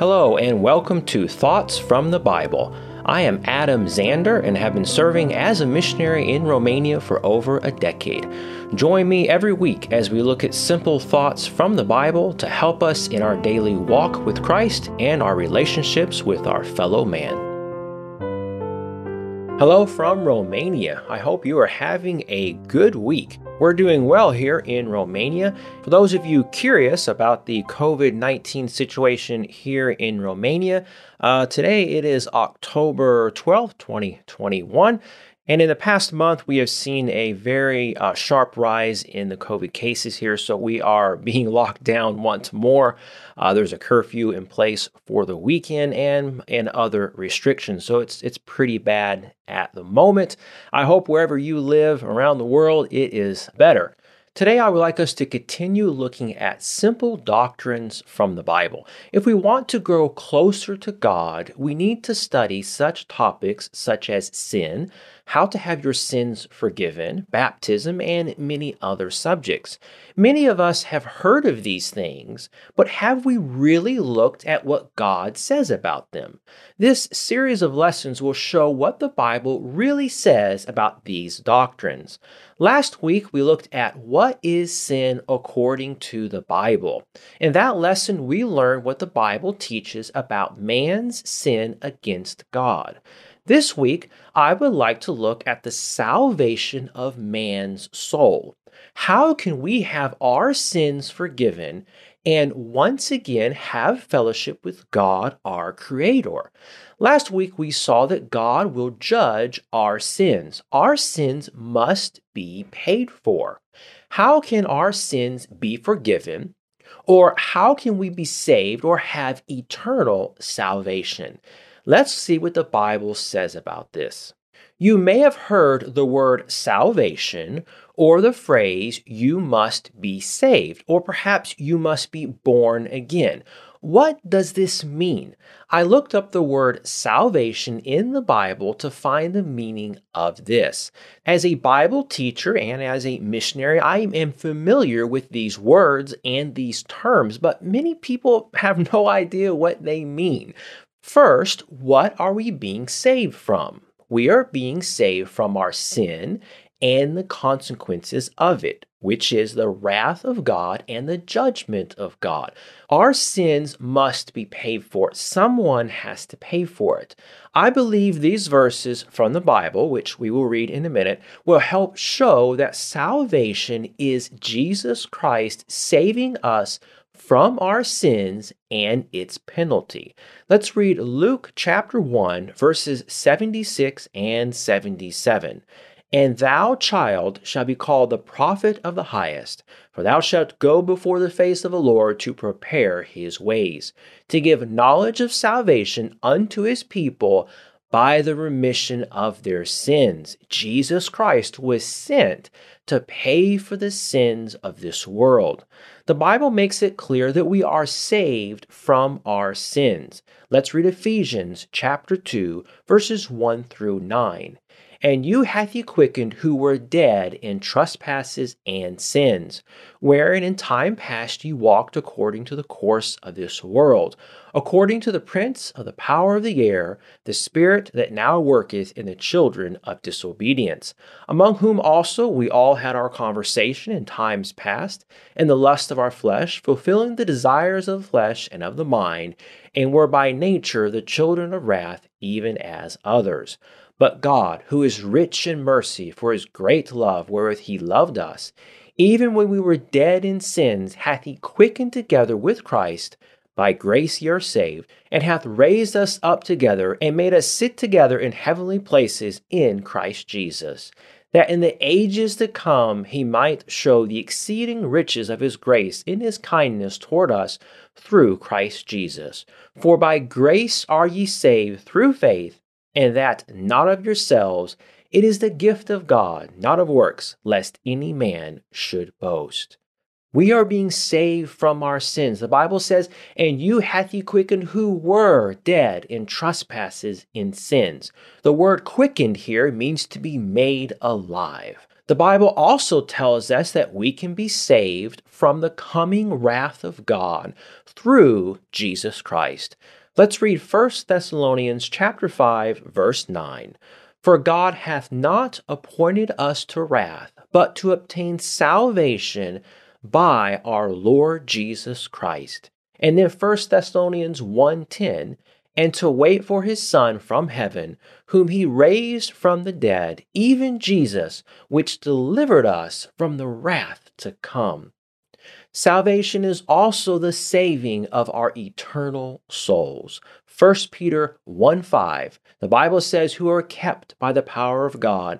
Hello, and welcome to Thoughts from the Bible. I am Adam Zander and have been serving as a missionary in Romania for over a decade. Join me every week as we look at simple thoughts from the Bible to help us in our daily walk with Christ and our relationships with our fellow man. Hello from Romania. I hope you are having a good week. We're doing well here in Romania. For those of you curious about the COVID 19 situation here in Romania, uh, today it is October 12, 2021. And in the past month, we have seen a very uh, sharp rise in the COVID cases here. So we are being locked down once more. Uh, there's a curfew in place for the weekend and and other restrictions. So it's it's pretty bad at the moment. I hope wherever you live around the world, it is better. Today, I would like us to continue looking at simple doctrines from the Bible. If we want to grow closer to God, we need to study such topics such as sin, how to have your sins forgiven, baptism, and many other subjects. Many of us have heard of these things, but have we really looked at what God says about them? This series of lessons will show what the Bible really says about these doctrines. Last week, we looked at what is sin according to the Bible. In that lesson, we learned what the Bible teaches about man's sin against God. This week, I would like to look at the salvation of man's soul. How can we have our sins forgiven and once again have fellowship with God, our Creator? Last week, we saw that God will judge our sins. Our sins must be paid for. How can our sins be forgiven? Or how can we be saved or have eternal salvation? Let's see what the Bible says about this. You may have heard the word salvation or the phrase you must be saved, or perhaps you must be born again. What does this mean? I looked up the word salvation in the Bible to find the meaning of this. As a Bible teacher and as a missionary, I am familiar with these words and these terms, but many people have no idea what they mean. First, what are we being saved from? We are being saved from our sin and the consequences of it, which is the wrath of God and the judgment of God. Our sins must be paid for. Someone has to pay for it. I believe these verses from the Bible, which we will read in a minute, will help show that salvation is Jesus Christ saving us from our sins and its penalty. Let's read Luke chapter 1, verses 76 and 77. And thou, child, shall be called the prophet of the highest, for thou shalt go before the face of the Lord to prepare his ways, to give knowledge of salvation unto his people by the remission of their sins. Jesus Christ was sent to pay for the sins of this world. The Bible makes it clear that we are saved from our sins. Let's read Ephesians chapter 2 verses 1 through 9. And you hath he quickened who were dead in trespasses and sins, wherein in time past ye walked according to the course of this world, according to the prince of the power of the air, the spirit that now worketh in the children of disobedience, among whom also we all had our conversation in times past, in the lust of our flesh, fulfilling the desires of the flesh and of the mind, and were by nature the children of wrath, even as others. But God, who is rich in mercy for his great love wherewith he loved us, even when we were dead in sins, hath he quickened together with Christ. By grace ye are saved, and hath raised us up together, and made us sit together in heavenly places in Christ Jesus, that in the ages to come he might show the exceeding riches of his grace in his kindness toward us through Christ Jesus. For by grace are ye saved through faith and that not of yourselves. It is the gift of God, not of works, lest any man should boast. We are being saved from our sins. The Bible says, And you hath he quickened who were dead in trespasses and sins. The word quickened here means to be made alive. The Bible also tells us that we can be saved from the coming wrath of God through Jesus Christ. Let's read 1 Thessalonians chapter 5 verse 9. For God hath not appointed us to wrath, but to obtain salvation by our Lord Jesus Christ. And then 1 Thessalonians 1:10, and to wait for his Son from heaven, whom he raised from the dead, even Jesus, which delivered us from the wrath to come. Salvation is also the saving of our eternal souls. 1 Peter 1 5, the Bible says, Who are kept by the power of God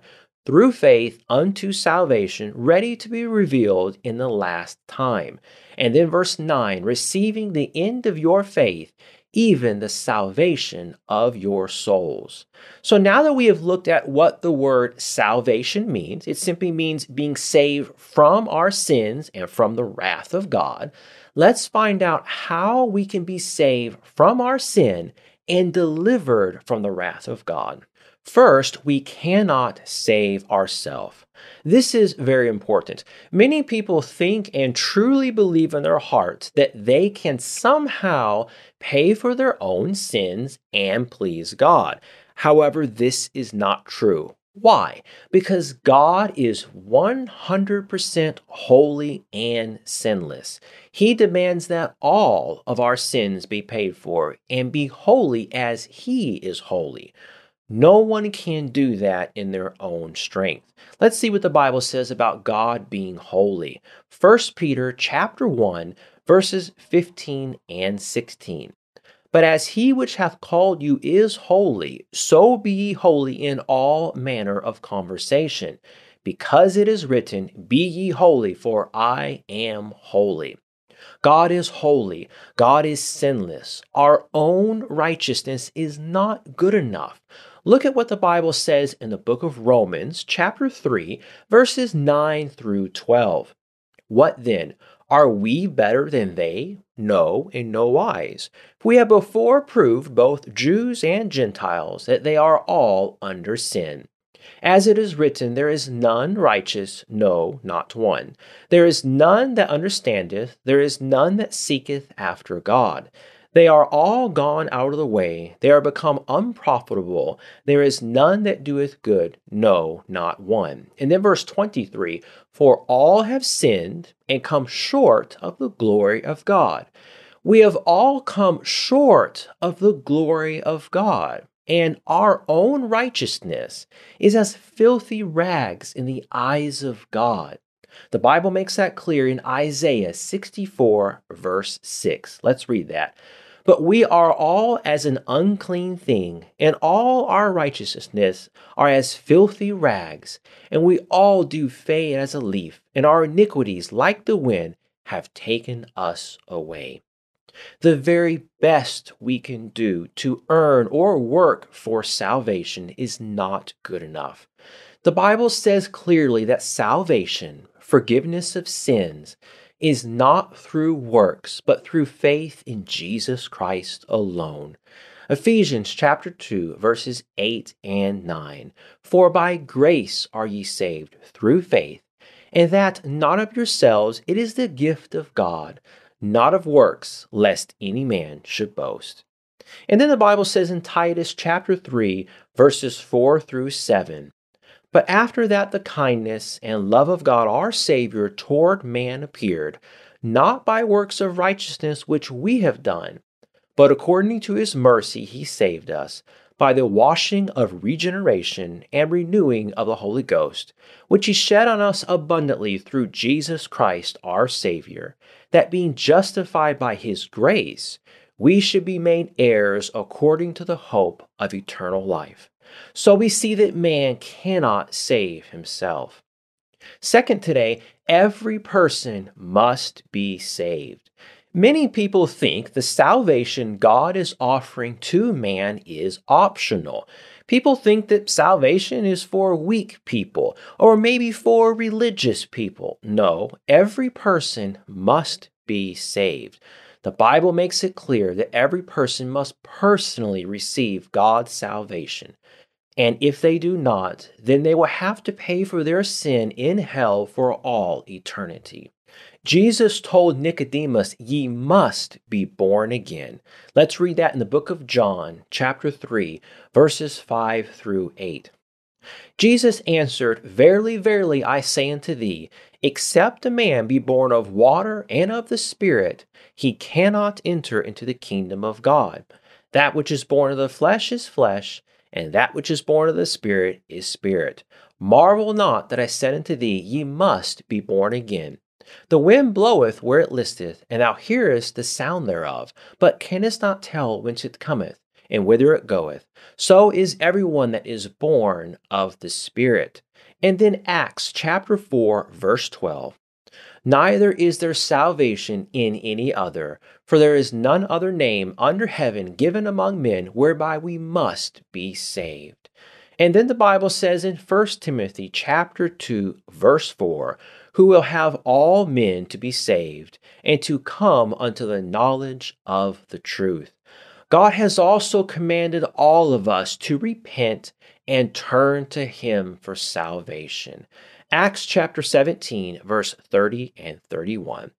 through faith unto salvation, ready to be revealed in the last time. And then verse 9, receiving the end of your faith, even the salvation of your souls. So now that we have looked at what the word salvation means, it simply means being saved from our sins and from the wrath of God. Let's find out how we can be saved from our sin and delivered from the wrath of God. First, we cannot save ourselves. This is very important. Many people think and truly believe in their hearts that they can somehow pay for their own sins and please God. However, this is not true. Why? Because God is 100% holy and sinless. He demands that all of our sins be paid for and be holy as He is holy. No one can do that in their own strength. Let's see what the Bible says about God being holy. 1 Peter chapter 1 verses 15 and 16. But as he which hath called you is holy, so be ye holy in all manner of conversation, because it is written, Be ye holy, for I am holy. God is holy. God is sinless. Our own righteousness is not good enough. Look at what the Bible says in the book of Romans, chapter 3, verses 9 through 12. What then? Are we better than they? No, in no wise. We have before proved both Jews and Gentiles that they are all under sin. As it is written, There is none righteous, no, not one. There is none that understandeth, there is none that seeketh after God. They are all gone out of the way. They are become unprofitable. There is none that doeth good, no, not one. And then verse 23 For all have sinned and come short of the glory of God. We have all come short of the glory of God, and our own righteousness is as filthy rags in the eyes of God. The Bible makes that clear in Isaiah 64, verse 6. Let's read that. But we are all as an unclean thing, and all our righteousness are as filthy rags, and we all do fade as a leaf, and our iniquities, like the wind, have taken us away. The very best we can do to earn or work for salvation is not good enough. The Bible says clearly that salvation, forgiveness of sins, is not through works, but through faith in Jesus Christ alone. Ephesians chapter 2 verses 8 and 9. For by grace are ye saved through faith, and that not of yourselves, it is the gift of God, not of works, lest any man should boast. And then the Bible says in Titus chapter 3 verses 4 through 7, but after that, the kindness and love of God our Savior toward man appeared, not by works of righteousness which we have done, but according to his mercy he saved us, by the washing of regeneration and renewing of the Holy Ghost, which he shed on us abundantly through Jesus Christ our Savior, that being justified by his grace, we should be made heirs according to the hope of eternal life. So we see that man cannot save himself. Second, today, every person must be saved. Many people think the salvation God is offering to man is optional. People think that salvation is for weak people or maybe for religious people. No, every person must be saved. The Bible makes it clear that every person must personally receive God's salvation. And if they do not, then they will have to pay for their sin in hell for all eternity. Jesus told Nicodemus, Ye must be born again. Let's read that in the book of John, chapter 3, verses 5 through 8. Jesus answered, Verily, verily, I say unto thee, except a man be born of water and of the Spirit, he cannot enter into the kingdom of God. That which is born of the flesh is flesh, and that which is born of the Spirit is spirit. Marvel not that I said unto thee, Ye must be born again. The wind bloweth where it listeth, and thou hearest the sound thereof, but canst not tell whence it cometh, and whither it goeth. So is every one that is born of the Spirit. And then Acts chapter 4, verse 12. Neither is there salvation in any other, for there is none other name under heaven given among men whereby we must be saved. And then the Bible says in 1 Timothy chapter 2 verse 4, who will have all men to be saved and to come unto the knowledge of the truth. God has also commanded all of us to repent and turn to him for salvation. Acts chapter 17 verse 30 and 31.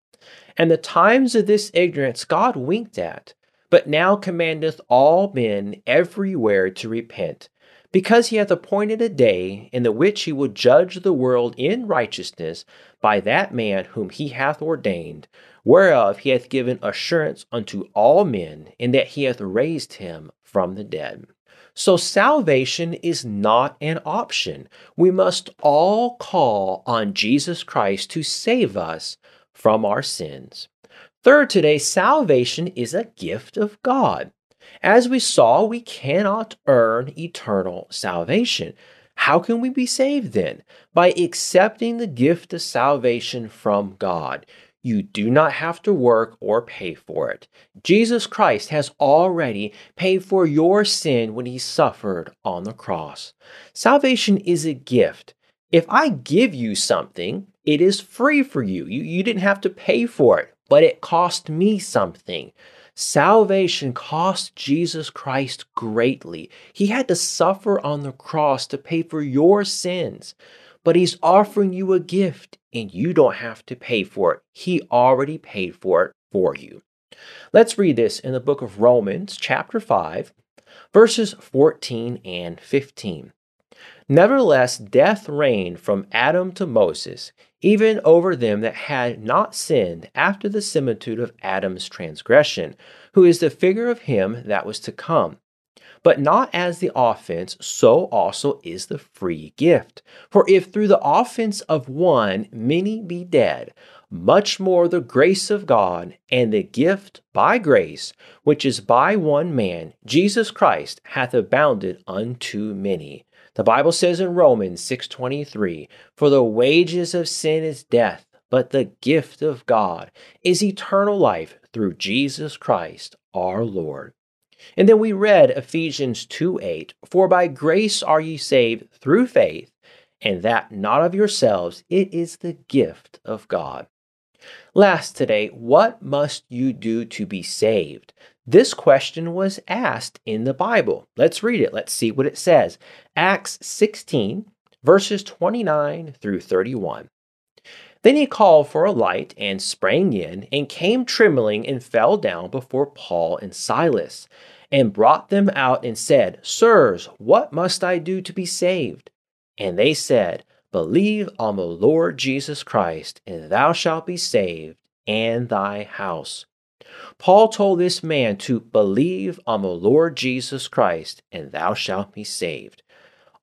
And the times of this ignorance God winked at, but now commandeth all men everywhere to repent, because he hath appointed a day in the which he will judge the world in righteousness by that man whom he hath ordained, whereof he hath given assurance unto all men, in that he hath raised him from the dead. So salvation is not an option. We must all call on Jesus Christ to save us from our sins. Third, today, salvation is a gift of God. As we saw, we cannot earn eternal salvation. How can we be saved then? By accepting the gift of salvation from God. You do not have to work or pay for it. Jesus Christ has already paid for your sin when he suffered on the cross. Salvation is a gift. If I give you something, it is free for you. You, you didn't have to pay for it, but it cost me something. Salvation cost Jesus Christ greatly. He had to suffer on the cross to pay for your sins, but He's offering you a gift and you don't have to pay for it. He already paid for it for you. Let's read this in the book of Romans, chapter 5, verses 14 and 15. Nevertheless, death reigned from Adam to Moses, even over them that had not sinned after the similitude of Adam's transgression, who is the figure of him that was to come. But not as the offense, so also is the free gift. For if through the offense of one many be dead, much more the grace of God and the gift by grace, which is by one man, Jesus Christ, hath abounded unto many. The Bible says in Romans 6:23, "For the wages of sin is death, but the gift of God is eternal life through Jesus Christ our Lord." And then we read Ephesians 2:8, "For by grace are ye saved through faith, and that not of yourselves, it is the gift of God." Last today, what must you do to be saved? This question was asked in the Bible. Let's read it. Let's see what it says. Acts 16, verses 29 through 31. Then he called for a light and sprang in, and came trembling and fell down before Paul and Silas, and brought them out and said, Sirs, what must I do to be saved? And they said, Believe on the Lord Jesus Christ, and thou shalt be saved, and thy house. Paul told this man to believe on the Lord Jesus Christ, and thou shalt be saved.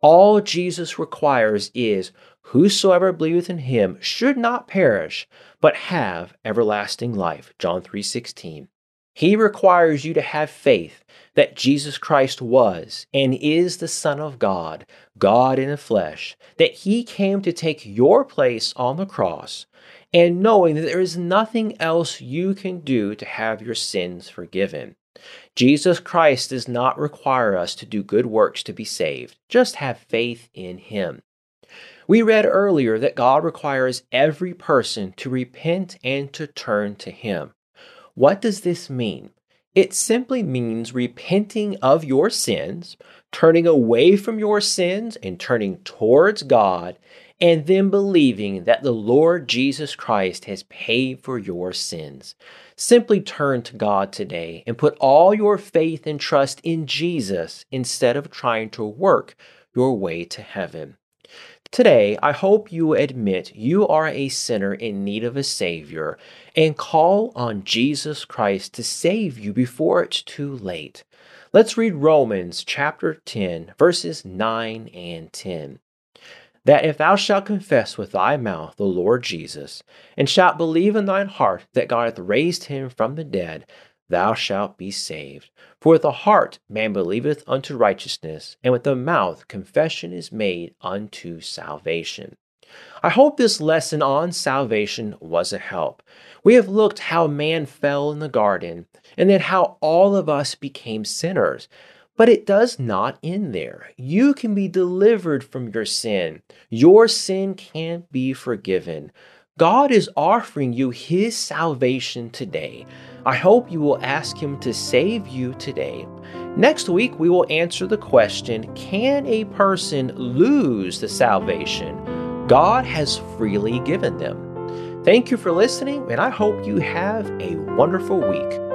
All Jesus requires is whosoever believeth in him should not perish, but have everlasting life. John 3:16. He requires you to have faith that Jesus Christ was and is the Son of God, God in the flesh, that he came to take your place on the cross, and knowing that there is nothing else you can do to have your sins forgiven. Jesus Christ does not require us to do good works to be saved, just have faith in Him. We read earlier that God requires every person to repent and to turn to Him. What does this mean? It simply means repenting of your sins, turning away from your sins and turning towards God, and then believing that the Lord Jesus Christ has paid for your sins. Simply turn to God today and put all your faith and trust in Jesus instead of trying to work your way to heaven. Today, I hope you admit you are a sinner in need of a Savior and call on Jesus Christ to save you before it's too late. Let's read Romans chapter 10, verses 9 and 10. That if thou shalt confess with thy mouth the Lord Jesus, and shalt believe in thine heart that God hath raised him from the dead, thou shalt be saved. For with the heart man believeth unto righteousness, and with the mouth confession is made unto salvation. I hope this lesson on salvation was a help. We have looked how man fell in the garden, and then how all of us became sinners. But it does not end there. You can be delivered from your sin. Your sin can be forgiven. God is offering you His salvation today. I hope you will ask Him to save you today. Next week, we will answer the question Can a person lose the salvation God has freely given them? Thank you for listening, and I hope you have a wonderful week.